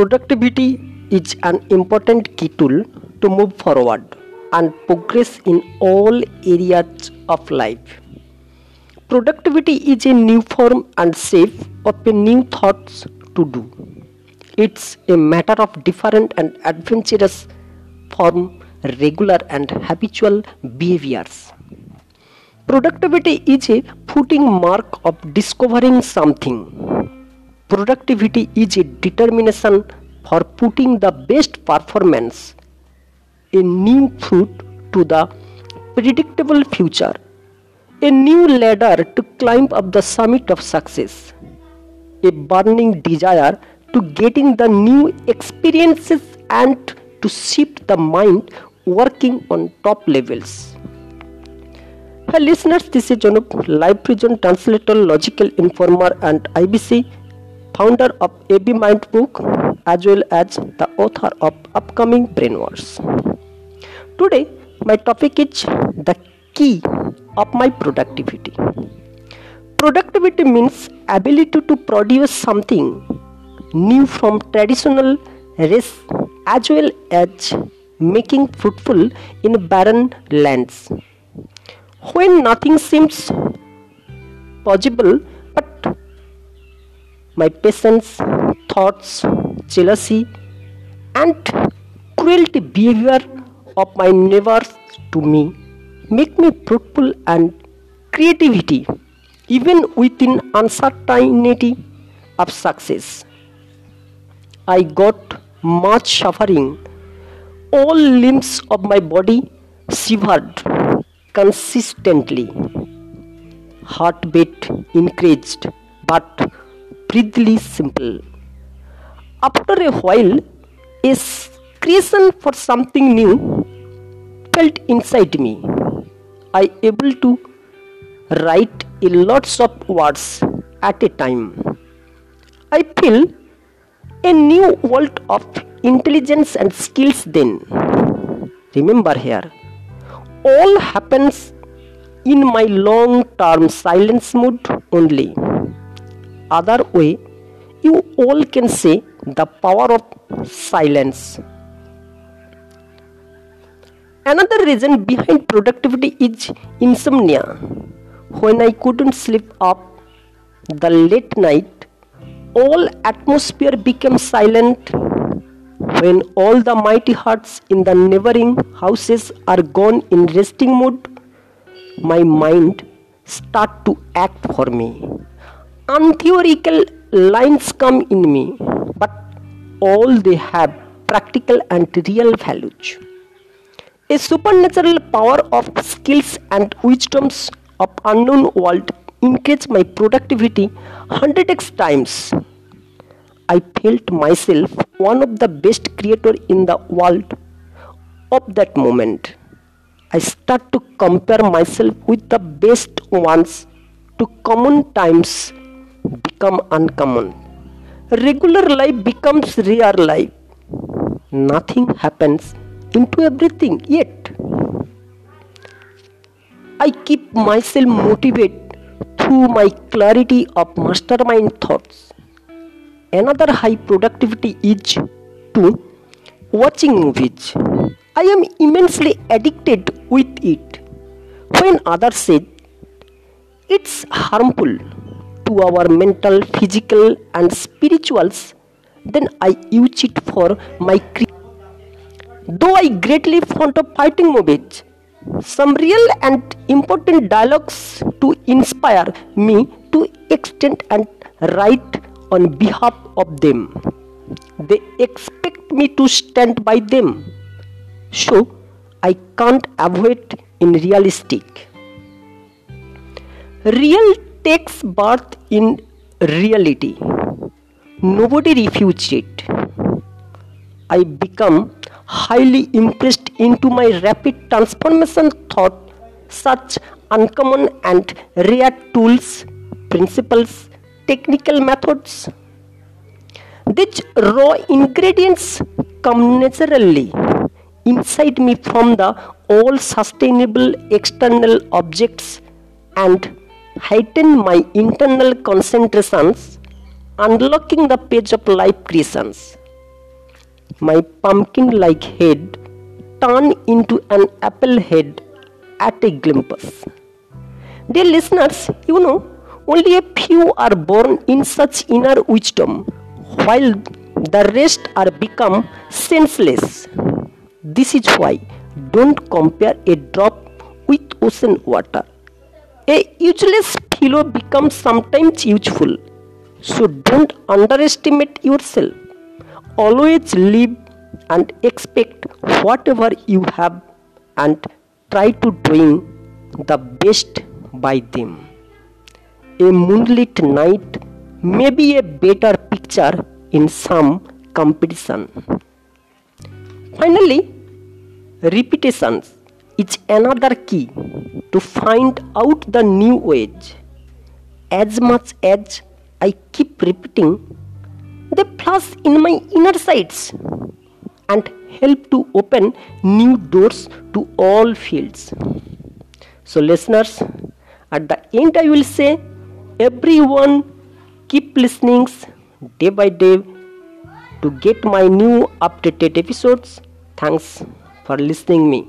Productivity is an important key tool to move forward and progress in all areas of life. Productivity is a new form and shape of a new thoughts to do. It's a matter of different and adventurous form, regular and habitual behaviors. Productivity is a footing mark of discovering something. Productivity is a determination for putting the best performance, a new fruit to the predictable future, a new ladder to climb up the summit of success, a burning desire to getting the new experiences and to shift the mind working on top levels. Hi listeners, this is Janup, live prison translator, logical informer and IBC, founder of AB Mind book as well as the author of upcoming brainwash. Today my topic is the key of my productivity. Productivity means ability to produce something new from traditional race as well as making fruitful in barren lands when nothing seems possible but my patience thoughts jealousy and cruelty behavior of my neighbors to me make me fruitful and creativity even within uncertainty of success i got much suffering all limbs of my body shivered consistently. Heartbeat increased, but breathly simple. After a while, a creation for something new felt inside me. I able to write a lots of words at a time. I feel a new world of intelligence and skills then. Remember here, all happens in my long term silence mood only. Other way, you all can say the power of silence. Another reason behind productivity is insomnia. When I couldn't sleep up the late night, all atmosphere became silent when all the mighty hearts in the neighboring houses are gone in resting mood, my mind start to act for me. Untheoretical lines come in me, all they have practical and real values. A supernatural power of skills and wisdoms of unknown world increase my productivity 100x times I felt myself one of the best creator in the world of that moment. I start to compare myself with the best ones to common times become uncommon. Regular life becomes rare life. Nothing happens into everything yet. I keep myself motivated through my clarity of mastermind thoughts another high productivity is to watching movies i am immensely addicted with it when others say it's harmful to our mental physical and spirituals then i use it for my though i greatly fond of fighting movies some real and important dialogues to inspire me to extend and write on behalf of them. They expect me to stand by them. So I can't avoid in realistic. Real takes birth in reality. Nobody refutes it. I become highly impressed into my rapid transformation thought such uncommon and rare tools, principles, technical methods. These raw ingredients come naturally inside me from the all sustainable external objects and heighten my internal concentrations, unlocking the page of life creations. my pumpkin like head turn into an apple head at a glimpse. Dear listeners, you know, only a few are born in such inner wisdom, while the rest are become senseless. This is why don't compare a drop with ocean water. A useless pillow becomes sometimes useful. So don't underestimate yourself. Always live and expect whatever you have and try to doing the best by them. A moonlit night may be a better picture in some competition. Finally, repetitions is another key to find out the new ways. As much as I keep repeating, they flash in my inner sights and help to open new doors to all fields. So, listeners, at the end, I will say, everyone keep listening day by day to get my new updated episodes. Thanks for listening me.